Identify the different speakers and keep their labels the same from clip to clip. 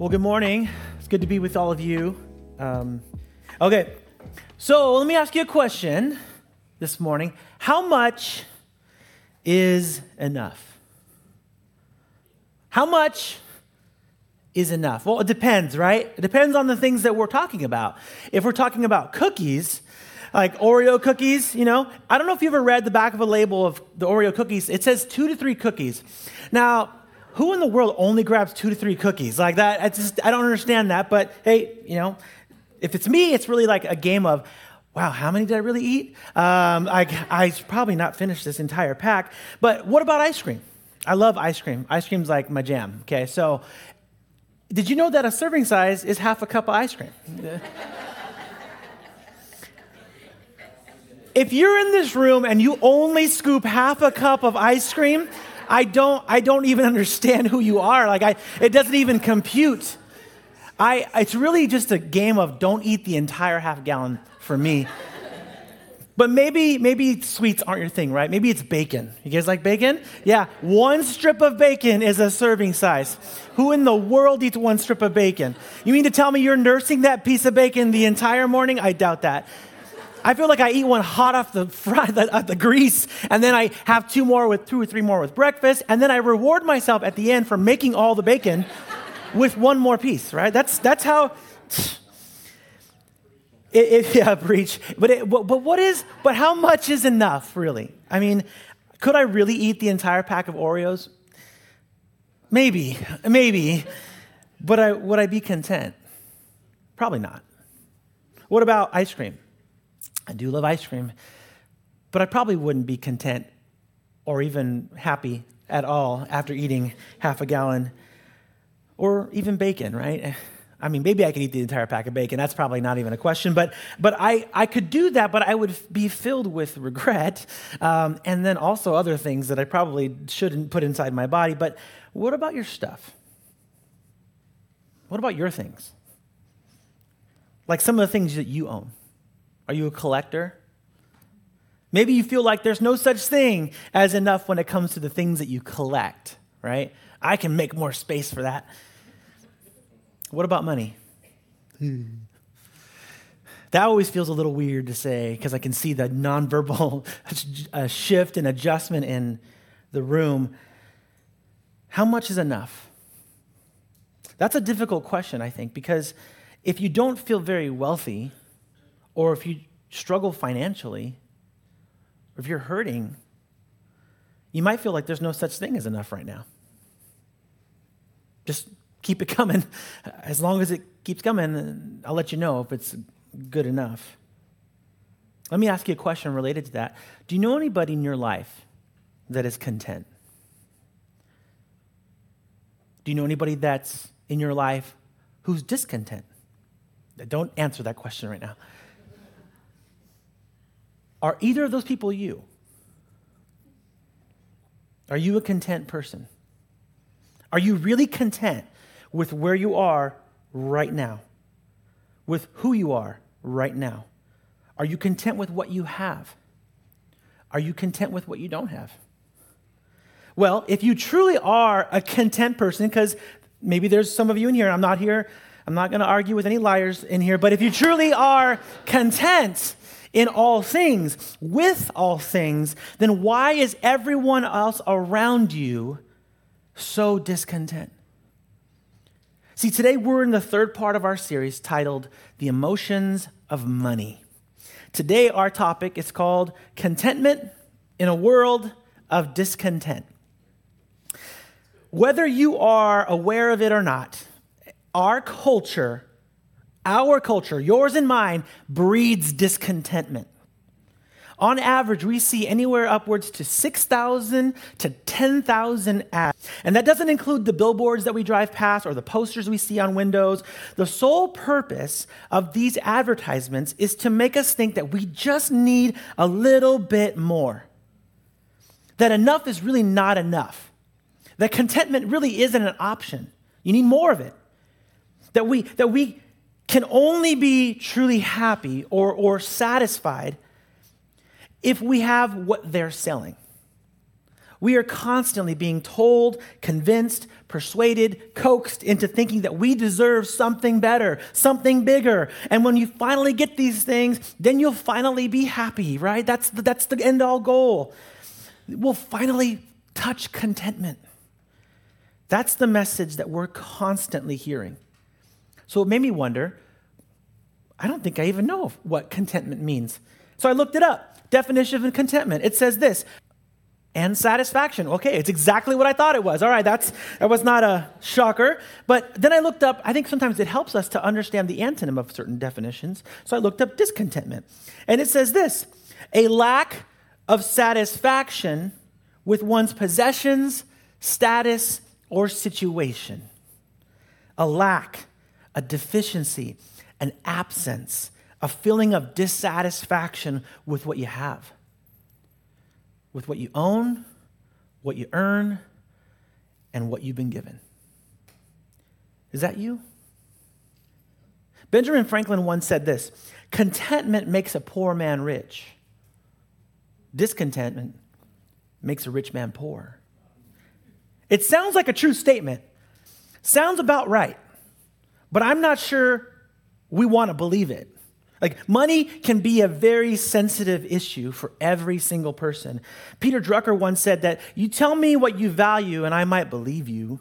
Speaker 1: Well, good morning. It's good to be with all of you. Um, okay, so let me ask you a question this morning. How much is enough? How much is enough? Well, it depends, right? It depends on the things that we're talking about. If we're talking about cookies, like Oreo cookies, you know, I don't know if you ever read the back of a label of the Oreo cookies. It says two to three cookies. Now, who in the world only grabs two to three cookies like that? I just I don't understand that. But hey, you know, if it's me, it's really like a game of, wow, how many did I really eat? Um, I I probably not finished this entire pack. But what about ice cream? I love ice cream. Ice cream's like my jam. Okay, so did you know that a serving size is half a cup of ice cream? if you're in this room and you only scoop half a cup of ice cream, I don't, I don't even understand who you are. Like, I, it doesn't even compute. I, it's really just a game of don't eat the entire half gallon for me. But maybe, maybe sweets aren't your thing, right? Maybe it's bacon. You guys like bacon? Yeah, one strip of bacon is a serving size. Who in the world eats one strip of bacon? You mean to tell me you're nursing that piece of bacon the entire morning? I doubt that. I feel like I eat one hot off the fry, the, uh, the grease, and then I have two more with two or three more with breakfast, and then I reward myself at the end for making all the bacon with one more piece. Right? That's that's how. It, it, yeah, breach. But, it, but but what is? But how much is enough, really? I mean, could I really eat the entire pack of Oreos? Maybe, maybe. But I, would I be content? Probably not. What about ice cream? I do love ice cream, but I probably wouldn't be content or even happy at all after eating half a gallon or even bacon, right? I mean, maybe I could eat the entire pack of bacon. That's probably not even a question. But, but I, I could do that, but I would be filled with regret um, and then also other things that I probably shouldn't put inside my body. But what about your stuff? What about your things? Like some of the things that you own. Are you a collector? Maybe you feel like there's no such thing as enough when it comes to the things that you collect, right? I can make more space for that. What about money? Hmm. that always feels a little weird to say because I can see the nonverbal uh, shift and adjustment in the room. How much is enough? That's a difficult question, I think, because if you don't feel very wealthy, or if you struggle financially, or if you're hurting, you might feel like there's no such thing as enough right now. Just keep it coming. As long as it keeps coming, I'll let you know if it's good enough. Let me ask you a question related to that. Do you know anybody in your life that is content? Do you know anybody that's in your life who's discontent? Don't answer that question right now. Are either of those people you? Are you a content person? Are you really content with where you are right now? With who you are right now? Are you content with what you have? Are you content with what you don't have? Well, if you truly are a content person, because maybe there's some of you in here, I'm not here, I'm not going to argue with any liars in here, but if you truly are content, in all things, with all things, then why is everyone else around you so discontent? See, today we're in the third part of our series titled The Emotions of Money. Today, our topic is called Contentment in a World of Discontent. Whether you are aware of it or not, our culture our culture, yours and mine, breeds discontentment. On average, we see anywhere upwards to 6,000 to 10,000 ads. And that doesn't include the billboards that we drive past or the posters we see on windows. The sole purpose of these advertisements is to make us think that we just need a little bit more. That enough is really not enough. That contentment really isn't an option. You need more of it. That we, that we can only be truly happy or, or satisfied if we have what they're selling. We are constantly being told, convinced, persuaded, coaxed into thinking that we deserve something better, something bigger. And when you finally get these things, then you'll finally be happy, right? That's the, that's the end all goal. We'll finally touch contentment. That's the message that we're constantly hearing. So it made me wonder I don't think I even know what contentment means. So I looked it up. Definition of contentment. It says this and satisfaction. Okay, it's exactly what I thought it was. All right, that's that was not a shocker. But then I looked up, I think sometimes it helps us to understand the antonym of certain definitions. So I looked up discontentment. And it says this a lack of satisfaction with one's possessions, status, or situation. A lack, a deficiency, an absence, a feeling of dissatisfaction with what you have with what you own, what you earn, and what you've been given. Is that you? Benjamin Franklin once said this contentment makes a poor man rich, discontentment makes a rich man poor. It sounds like a true statement, sounds about right, but I'm not sure we want to believe it. Like, money can be a very sensitive issue for every single person. Peter Drucker once said that you tell me what you value and I might believe you,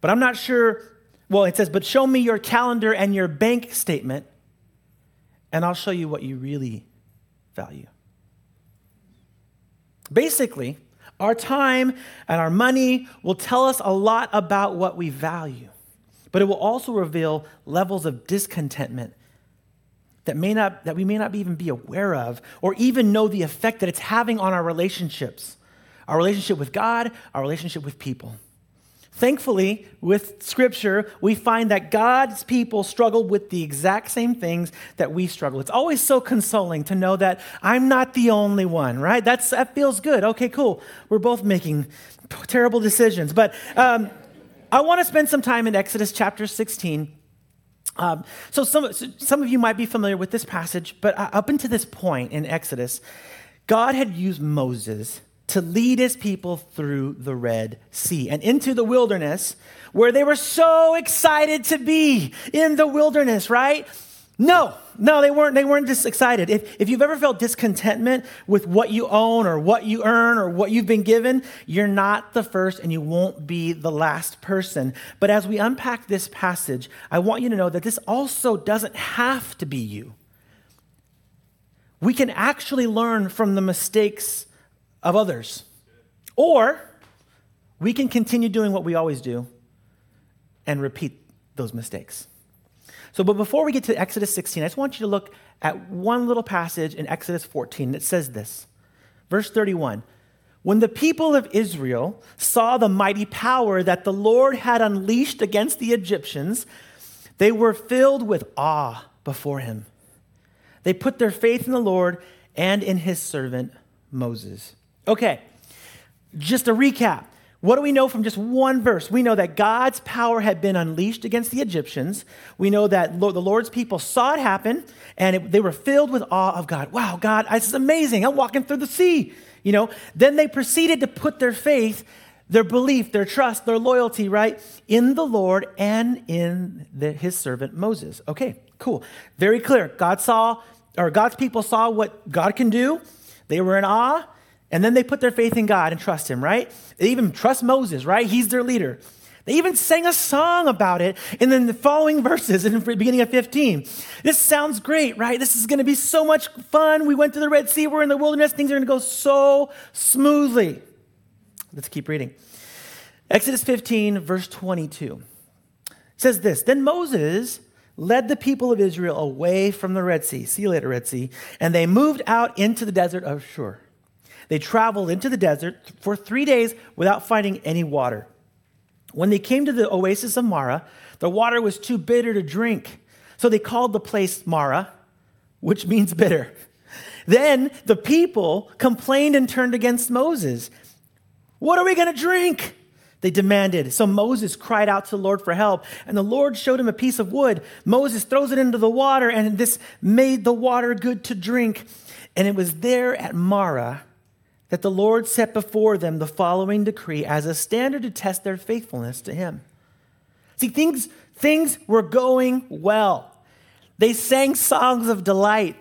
Speaker 1: but I'm not sure. Well, it says, but show me your calendar and your bank statement, and I'll show you what you really value. Basically, our time and our money will tell us a lot about what we value, but it will also reveal levels of discontentment that may not that we may not even be aware of or even know the effect that it's having on our relationships our relationship with god our relationship with people. Thankfully with scripture we find that god's people struggle with the exact same things that we struggle. It's always so consoling to know that i'm not the only one right? That's, that feels good. Okay cool. We're both making terrible decisions. But um, i want to spend some time in exodus chapter 16 um, so some, some of you might be familiar with this passage, but uh, up until this point in Exodus, God had used Moses to lead his people through the Red Sea and into the wilderness where they were so excited to be in the wilderness, right? No, no, they weren't. They weren't just excited. If, if you've ever felt discontentment with what you own or what you earn or what you've been given, you're not the first and you won't be the last person. But as we unpack this passage, I want you to know that this also doesn't have to be you. We can actually learn from the mistakes of others, or we can continue doing what we always do and repeat those mistakes. So, but before we get to Exodus 16, I just want you to look at one little passage in Exodus 14 that says this. Verse 31 When the people of Israel saw the mighty power that the Lord had unleashed against the Egyptians, they were filled with awe before him. They put their faith in the Lord and in his servant Moses. Okay, just a recap. What do we know from just one verse? We know that God's power had been unleashed against the Egyptians. We know that the Lord's people saw it happen and it, they were filled with awe of God. Wow, God, this is amazing. I'm walking through the sea. You know, then they proceeded to put their faith, their belief, their trust, their loyalty, right, in the Lord and in the, his servant Moses. Okay, cool. Very clear. God saw, or God's people saw what God can do. They were in awe. And then they put their faith in God and trust Him, right? They even trust Moses, right? He's their leader. They even sang a song about it in the following verses in the beginning of 15. This sounds great, right? This is going to be so much fun. We went to the Red Sea, we're in the wilderness, things are going to go so smoothly. Let's keep reading. Exodus 15, verse 22 says this Then Moses led the people of Israel away from the Red Sea. See you later, Red Sea. And they moved out into the desert of Shur. They traveled into the desert for three days without finding any water. When they came to the oasis of Marah, the water was too bitter to drink. So they called the place Marah, which means bitter. Then the people complained and turned against Moses. What are we going to drink? They demanded. So Moses cried out to the Lord for help, and the Lord showed him a piece of wood. Moses throws it into the water, and this made the water good to drink. And it was there at Marah that the Lord set before them the following decree as a standard to test their faithfulness to Him. See, things, things were going well. They sang songs of delight,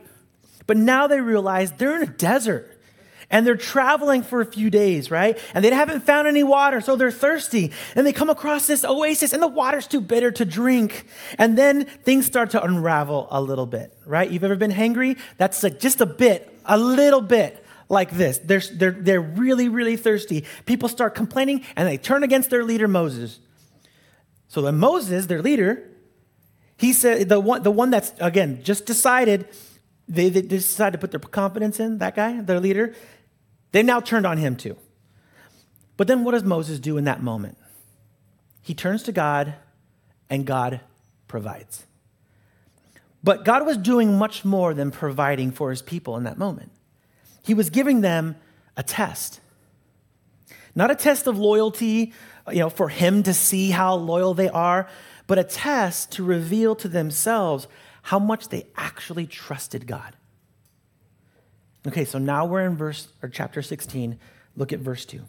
Speaker 1: but now they realize they're in a desert and they're traveling for a few days, right? And they haven't found any water, so they're thirsty. And they come across this oasis, and the water's too bitter to drink. And then things start to unravel a little bit, right? You've ever been hangry? That's like just a bit, a little bit like this. They're, they're, they're really, really thirsty. People start complaining, and they turn against their leader, Moses. So then Moses, their leader, he said, the one, the one that's, again, just decided, they, they decided to put their confidence in, that guy, their leader. They now turned on him too. But then what does Moses do in that moment? He turns to God and God provides. But God was doing much more than providing for his people in that moment. He was giving them a test. Not a test of loyalty, you know, for him to see how loyal they are, but a test to reveal to themselves how much they actually trusted God. Okay, so now we're in verse or chapter 16. Look at verse 2.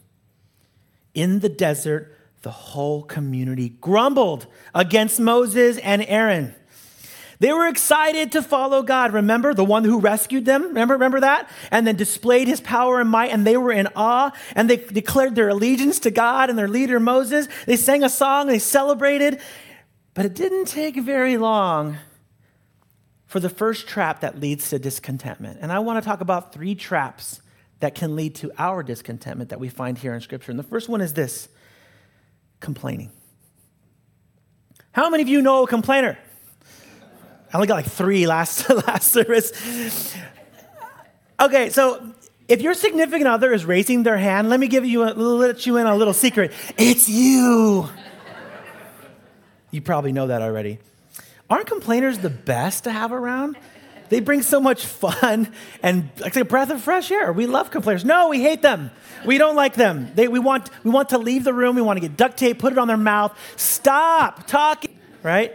Speaker 1: In the desert, the whole community grumbled against Moses and Aaron. They were excited to follow God. Remember the one who rescued them? Remember, remember that? And then displayed his power and might, and they were in awe, and they declared their allegiance to God and their leader Moses. They sang a song, they celebrated. But it didn't take very long for the first trap that leads to discontentment. And I want to talk about three traps that can lead to our discontentment that we find here in Scripture. And the first one is this complaining. How many of you know a complainer? I only got like three last, last service. Okay, so if your significant other is raising their hand, let me give you a let you in a little secret. It's you. you probably know that already. Aren't complainers the best to have around? They bring so much fun and like a breath of fresh air. We love complainers. No, we hate them. We don't like them. They, we, want, we want to leave the room. We want to get duct tape, put it on their mouth. Stop talking, right?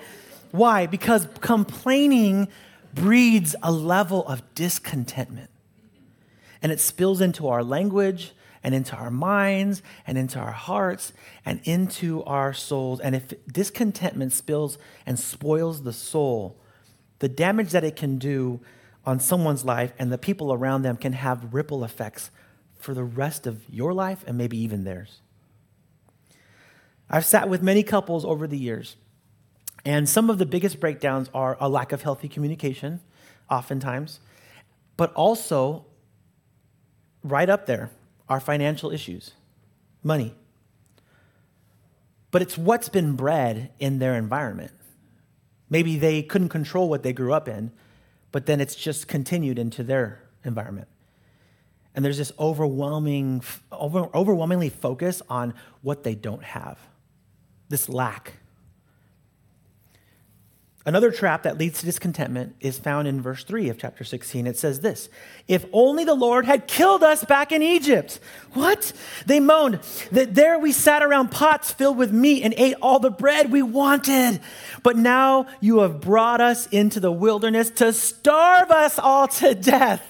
Speaker 1: Why? Because complaining breeds a level of discontentment. And it spills into our language, and into our minds and into our hearts and into our souls. And if discontentment spills and spoils the soul, the damage that it can do on someone's life and the people around them can have ripple effects for the rest of your life and maybe even theirs. I've sat with many couples over the years, and some of the biggest breakdowns are a lack of healthy communication, oftentimes, but also right up there are financial issues, money. But it's what's been bred in their environment. Maybe they couldn't control what they grew up in, but then it's just continued into their environment. And there's this overwhelming, over, overwhelmingly focus on what they don't have, this lack. Another trap that leads to discontentment is found in verse 3 of chapter 16. It says this If only the Lord had killed us back in Egypt. What? They moaned that there we sat around pots filled with meat and ate all the bread we wanted. But now you have brought us into the wilderness to starve us all to death.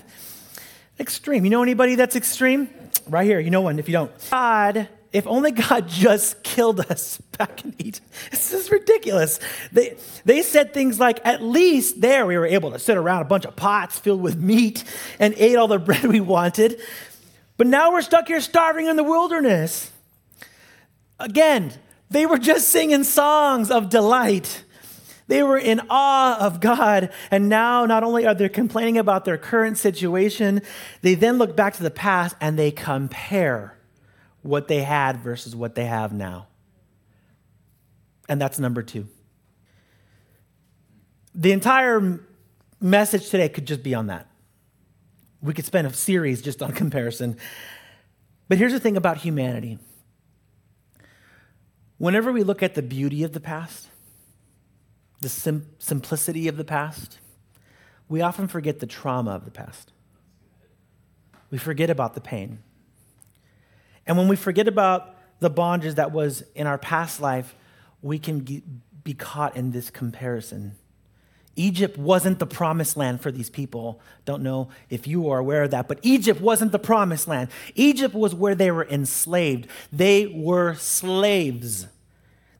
Speaker 1: Extreme. You know anybody that's extreme? Right here. You know one if you don't. God if only God just killed us back in Egypt. This is ridiculous. They, they said things like, at least there we were able to sit around a bunch of pots filled with meat and ate all the bread we wanted. But now we're stuck here starving in the wilderness. Again, they were just singing songs of delight. They were in awe of God. And now, not only are they complaining about their current situation, they then look back to the past and they compare what they had versus what they have now. And that's number two. The entire message today could just be on that. We could spend a series just on comparison. But here's the thing about humanity whenever we look at the beauty of the past, the sim- simplicity of the past, we often forget the trauma of the past. We forget about the pain. And when we forget about the bondage that was in our past life, we can be caught in this comparison. Egypt wasn't the promised land for these people. Don't know if you are aware of that, but Egypt wasn't the promised land. Egypt was where they were enslaved. They were slaves.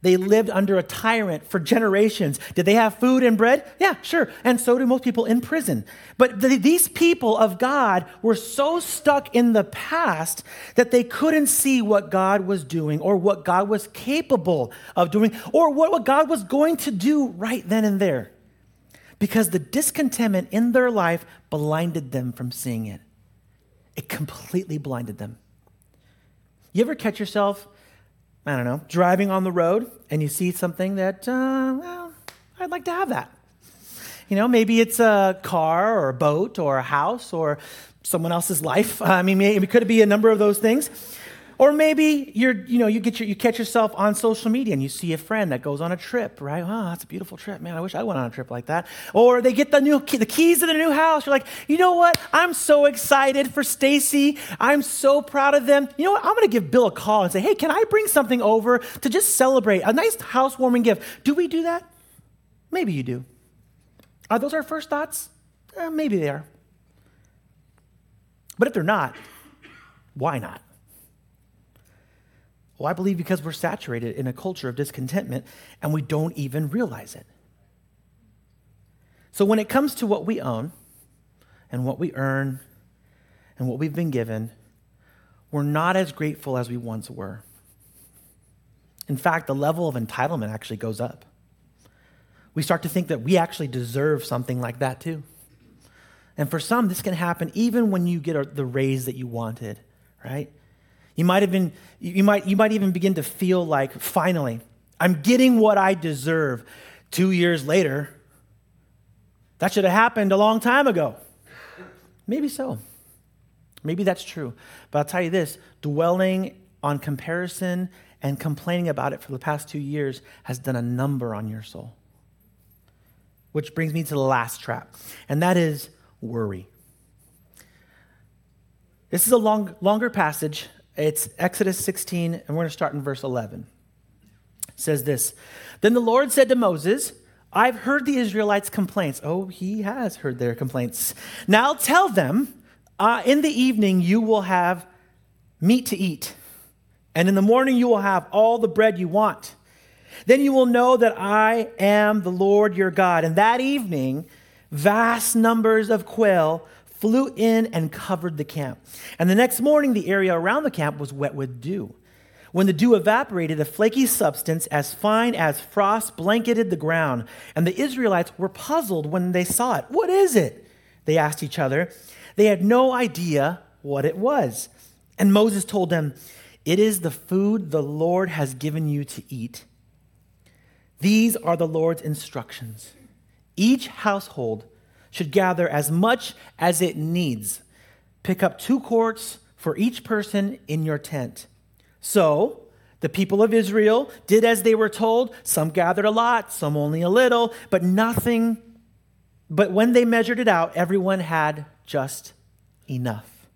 Speaker 1: They lived under a tyrant for generations. Did they have food and bread? Yeah, sure. And so do most people in prison. But the, these people of God were so stuck in the past that they couldn't see what God was doing or what God was capable of doing or what, what God was going to do right then and there. Because the discontentment in their life blinded them from seeing it. It completely blinded them. You ever catch yourself I don't know, driving on the road and you see something that, uh, well, I'd like to have that. You know, maybe it's a car or a boat or a house or someone else's life. I mean, it could be a number of those things. Or maybe you're, you know, you get your, you catch yourself on social media and you see a friend that goes on a trip, right? Oh, that's a beautiful trip, man. I wish I went on a trip like that. Or they get the new key, the keys to the new house. You're like, you know what? I'm so excited for Stacy. I'm so proud of them. You know what? I'm going to give Bill a call and say, hey, can I bring something over to just celebrate a nice housewarming gift? Do we do that? Maybe you do. Are those our first thoughts? Eh, maybe they are. But if they're not, why not? Well, I believe because we're saturated in a culture of discontentment and we don't even realize it. So when it comes to what we own and what we earn and what we've been given, we're not as grateful as we once were. In fact, the level of entitlement actually goes up. We start to think that we actually deserve something like that too. And for some, this can happen even when you get the raise that you wanted, right? You might have been, you might, you might even begin to feel like, finally, I'm getting what I deserve. Two years later, that should have happened a long time ago. Maybe so. Maybe that's true. But I'll tell you this dwelling on comparison and complaining about it for the past two years has done a number on your soul. Which brings me to the last trap, and that is worry. This is a long, longer passage, it's Exodus 16, and we're going to start in verse 11. It says this Then the Lord said to Moses, I've heard the Israelites' complaints. Oh, he has heard their complaints. Now tell them, uh, in the evening you will have meat to eat, and in the morning you will have all the bread you want. Then you will know that I am the Lord your God. And that evening, vast numbers of quail flew in and covered the camp. And the next morning, the area around the camp was wet with dew. When the dew evaporated, a flaky substance as fine as frost blanketed the ground. And the Israelites were puzzled when they saw it. What is it? They asked each other. They had no idea what it was. And Moses told them, It is the food the Lord has given you to eat. These are the Lord's instructions. Each household should gather as much as it needs. Pick up two quarts for each person in your tent. So, the people of Israel did as they were told. Some gathered a lot, some only a little, but nothing. But when they measured it out, everyone had just enough.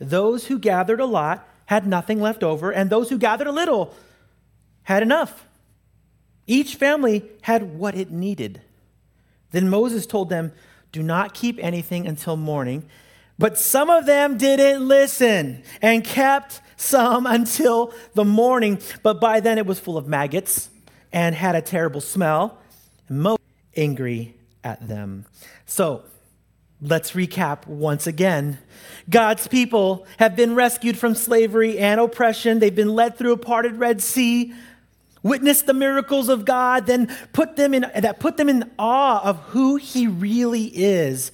Speaker 1: Those who gathered a lot had nothing left over, and those who gathered a little had enough. Each family had what it needed. Then Moses told them, Do not keep anything until morning. But some of them didn't listen and kept some until the morning. But by then it was full of maggots and had a terrible smell. And Moses angry at them. So let's recap once again. God's people have been rescued from slavery and oppression. They've been led through a parted Red Sea witness the miracles of God, then put them in, that put them in awe of who He really is.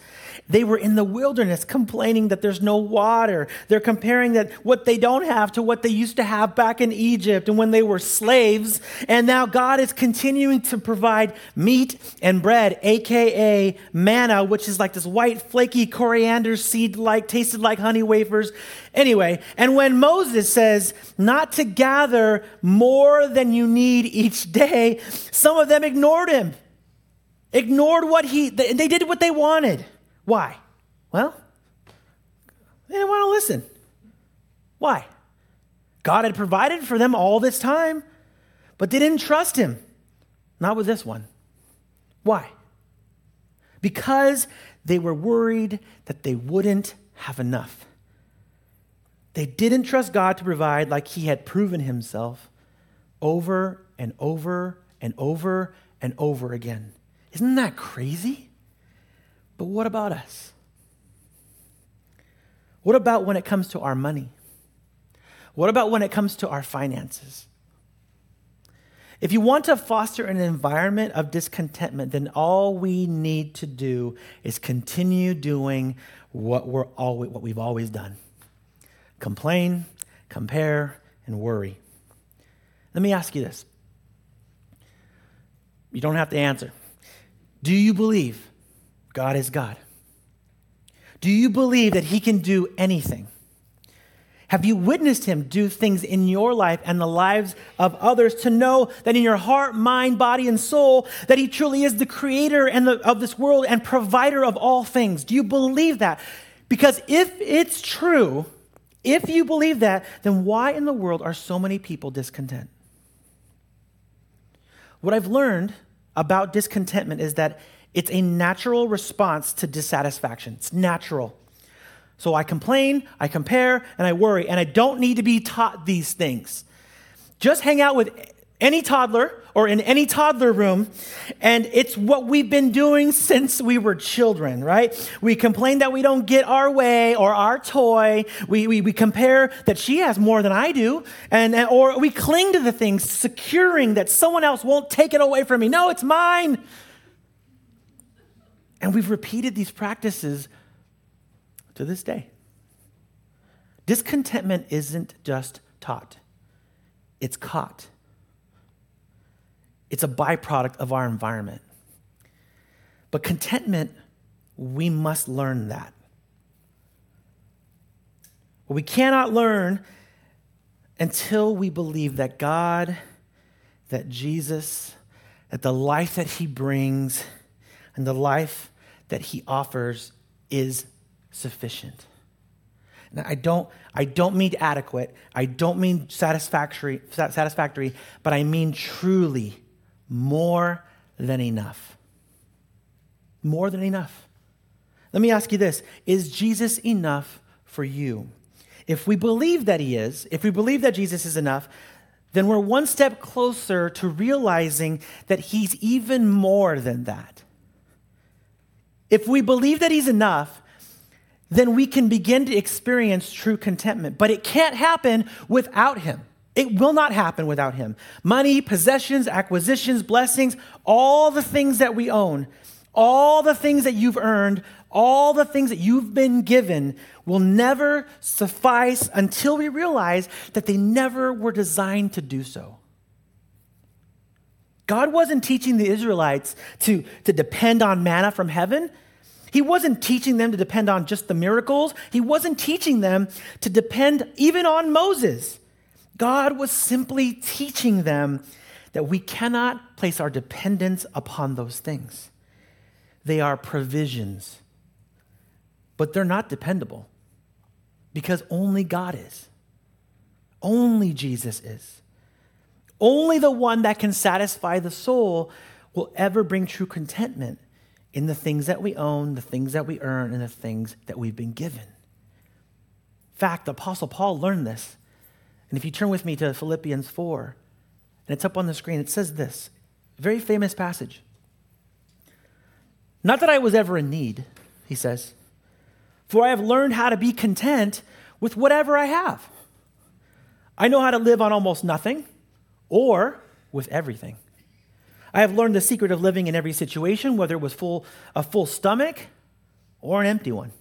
Speaker 1: They were in the wilderness complaining that there's no water. They're comparing that what they don't have to what they used to have back in Egypt and when they were slaves. And now God is continuing to provide meat and bread, aka manna, which is like this white, flaky coriander seed like, tasted like honey wafers. Anyway, and when Moses says not to gather more than you need each day, some of them ignored him, ignored what he, they did what they wanted. Why? Well, they didn't want to listen. Why? God had provided for them all this time, but they didn't trust Him. Not with this one. Why? because they were worried that they wouldn't have enough. They didn't trust God to provide like He had proven Himself over and over and over and over again. Isn't that crazy? But what about us? What about when it comes to our money? What about when it comes to our finances? If you want to foster an environment of discontentment, then all we need to do is continue doing what, we're always, what we've always done complain, compare, and worry. Let me ask you this. You don't have to answer. Do you believe God is God? Do you believe that He can do anything? Have you witnessed him do things in your life and the lives of others to know that in your heart, mind, body, and soul, that he truly is the creator and the, of this world and provider of all things? Do you believe that? Because if it's true, if you believe that, then why in the world are so many people discontent? What I've learned about discontentment is that it's a natural response to dissatisfaction. It's natural. So I complain, I compare, and I worry, and I don't need to be taught these things. Just hang out with any toddler or in any toddler room, and it's what we've been doing since we were children, right? We complain that we don't get our way or our toy. We, we, we compare that she has more than I do, and, or we cling to the things, securing that someone else won't take it away from me. No, it's mine. And we've repeated these practices to this day. Discontentment isn't just taught, it's caught. It's a byproduct of our environment. But contentment, we must learn that. But we cannot learn until we believe that God, that Jesus, that the life that He brings, and the life that He offers is sufficient. Now, I don't, I don't mean adequate. I don't mean satisfactory, satisfactory, but I mean truly more than enough. More than enough. Let me ask you this Is Jesus enough for you? If we believe that He is, if we believe that Jesus is enough, then we're one step closer to realizing that He's even more than that. If we believe that He's enough, then we can begin to experience true contentment. But it can't happen without Him. It will not happen without Him. Money, possessions, acquisitions, blessings, all the things that we own, all the things that you've earned, all the things that you've been given will never suffice until we realize that they never were designed to do so. God wasn't teaching the Israelites to, to depend on manna from heaven. He wasn't teaching them to depend on just the miracles. He wasn't teaching them to depend even on Moses. God was simply teaching them that we cannot place our dependence upon those things. They are provisions, but they're not dependable because only God is. Only Jesus is. Only the one that can satisfy the soul will ever bring true contentment in the things that we own, the things that we earn, and the things that we've been given. In fact, the Apostle Paul learned this. And if you turn with me to Philippians 4, and it's up on the screen, it says this very famous passage. Not that I was ever in need, he says, for I have learned how to be content with whatever I have. I know how to live on almost nothing or with everything. I have learned the secret of living in every situation, whether it was full, a full stomach or an empty one,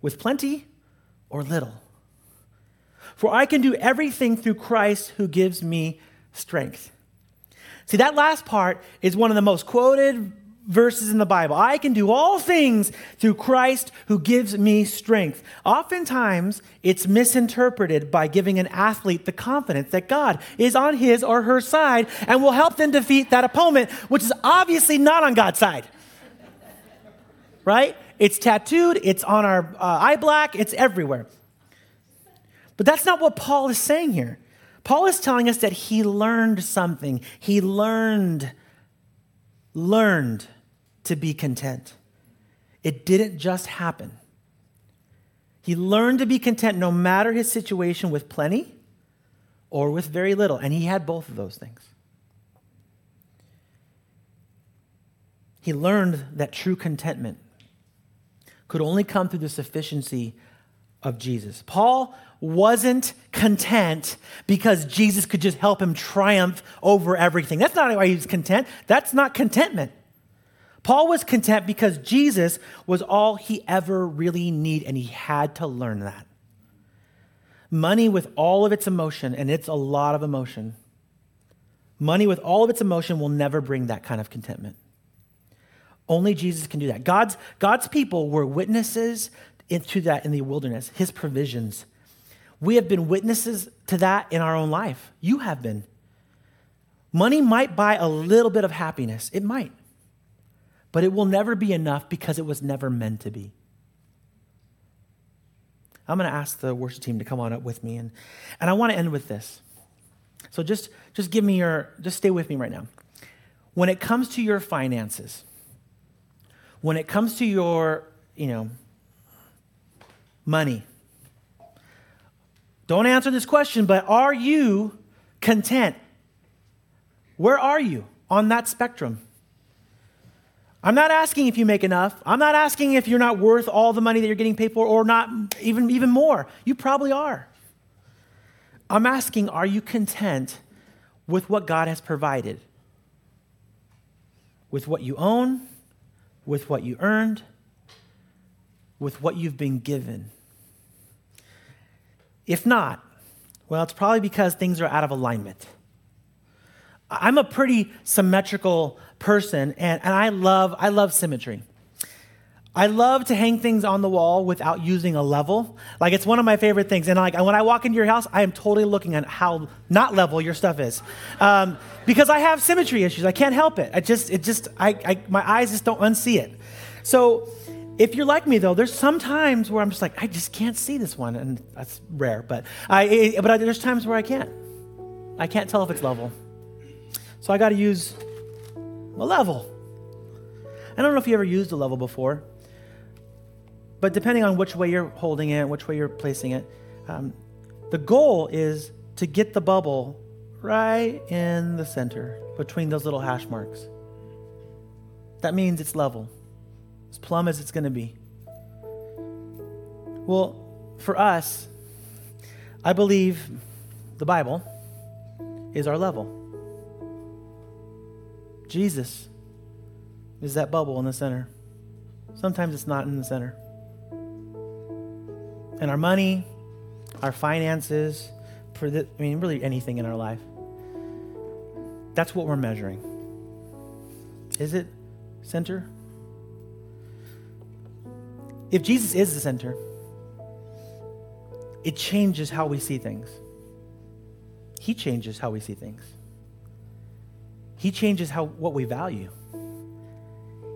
Speaker 1: with plenty or little. For I can do everything through Christ who gives me strength. See, that last part is one of the most quoted verses in the Bible. I can do all things through Christ who gives me strength. Oftentimes, it's misinterpreted by giving an athlete the confidence that God is on his or her side and will help them defeat that opponent, which is obviously not on God's side. right? It's tattooed, it's on our uh, eye black, it's everywhere. But that's not what Paul is saying here. Paul is telling us that he learned something. He learned, learned to be content. It didn't just happen. He learned to be content no matter his situation with plenty or with very little, and he had both of those things. He learned that true contentment could only come through the sufficiency of Jesus. Paul wasn't content because Jesus could just help him triumph over everything. That's not why he was content. That's not contentment. Paul was content because Jesus was all he ever really needed, and he had to learn that. Money with all of its emotion, and it's a lot of emotion, money with all of its emotion will never bring that kind of contentment. Only Jesus can do that. God's, God's people were witnesses to that in the wilderness, his provisions. We have been witnesses to that in our own life. You have been. Money might buy a little bit of happiness, it might, but it will never be enough because it was never meant to be. I'm going to ask the worship team to come on up with me, and, and I want to end with this. So just, just give me your, just stay with me right now. When it comes to your finances, when it comes to your, you know, money, don't answer this question, but are you content? Where are you on that spectrum? I'm not asking if you make enough. I'm not asking if you're not worth all the money that you're getting paid for or not even, even more. You probably are. I'm asking, are you content with what God has provided? With what you own, with what you earned, with what you've been given? If not, well, it's probably because things are out of alignment. I'm a pretty symmetrical person, and, and I, love, I love symmetry. I love to hang things on the wall without using a level. Like it's one of my favorite things. And like when I walk into your house, I am totally looking at how not level your stuff is, um, because I have symmetry issues. I can't help it. I just, it just, I, I, my eyes just don't unsee it. So if you're like me though, there's some times where I'm just like, I just can't see this one, and that's rare. But I, but I, there's times where I can't. I can't tell if it's level. So I got to use a level. I don't know if you ever used a level before. But depending on which way you're holding it, which way you're placing it, um, the goal is to get the bubble right in the center between those little hash marks. That means it's level, as plumb as it's going to be. Well, for us, I believe the Bible is our level. Jesus is that bubble in the center. Sometimes it's not in the center and our money, our finances, I mean, really anything in our life. That's what we're measuring. Is it center? If Jesus is the center, it changes how we see things. He changes how we see things. He changes how what we value.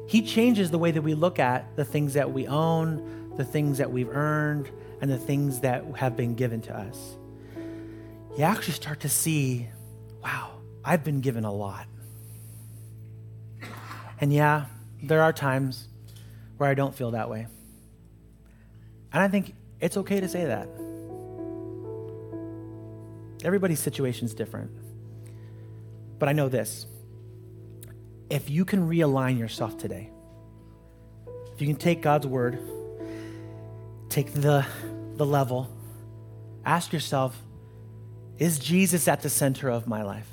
Speaker 1: He changes the way that we look at the things that we own, the things that we've earned, and the things that have been given to us, you actually start to see, wow, I've been given a lot. And yeah, there are times where I don't feel that way. And I think it's okay to say that. Everybody's situation is different. But I know this if you can realign yourself today, if you can take God's word, take the the level, ask yourself is Jesus at the center of my life?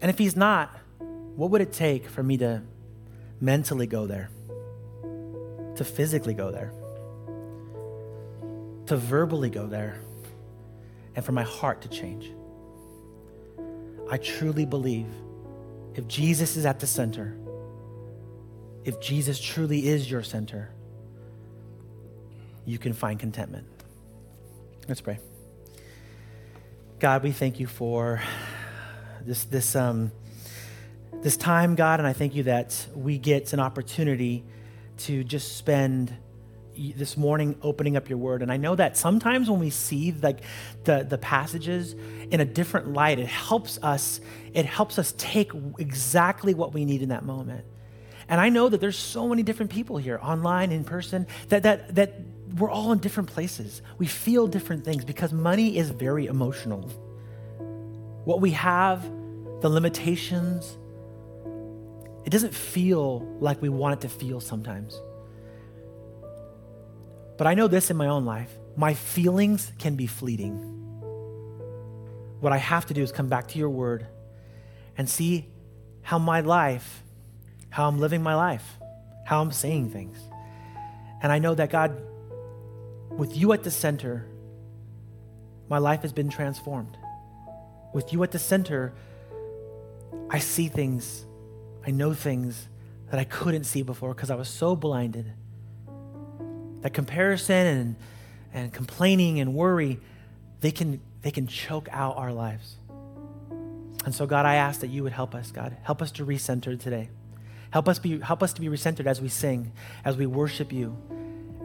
Speaker 1: And if he's not, what would it take for me to mentally go there, to physically go there, to verbally go there, and for my heart to change? I truly believe if Jesus is at the center, if Jesus truly is your center, you can find contentment. Let's pray. God, we thank you for this, this, um, this time, God, and I thank you that we get an opportunity to just spend this morning opening up your word and i know that sometimes when we see like the, the passages in a different light it helps us it helps us take exactly what we need in that moment And I know that there's so many different people here, online, in person, that, that, that we're all in different places. We feel different things because money is very emotional. What we have, the limitations, it doesn't feel like we want it to feel sometimes. But I know this in my own life my feelings can be fleeting. What I have to do is come back to your word and see how my life, how I'm living my life, how I'm saying things. And I know that God, with you at the center, my life has been transformed. With you at the center, I see things, I know things that I couldn't see before because I was so blinded. That comparison and, and complaining and worry, they can, they can choke out our lives. And so, God, I ask that you would help us, God. Help us to recenter today. Help us, be, help us to be recentered as we sing, as we worship you,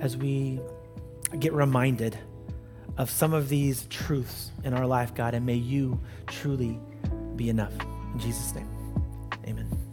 Speaker 1: as we get reminded of some of these truths in our life, God. And may you truly be enough. In Jesus' name, amen.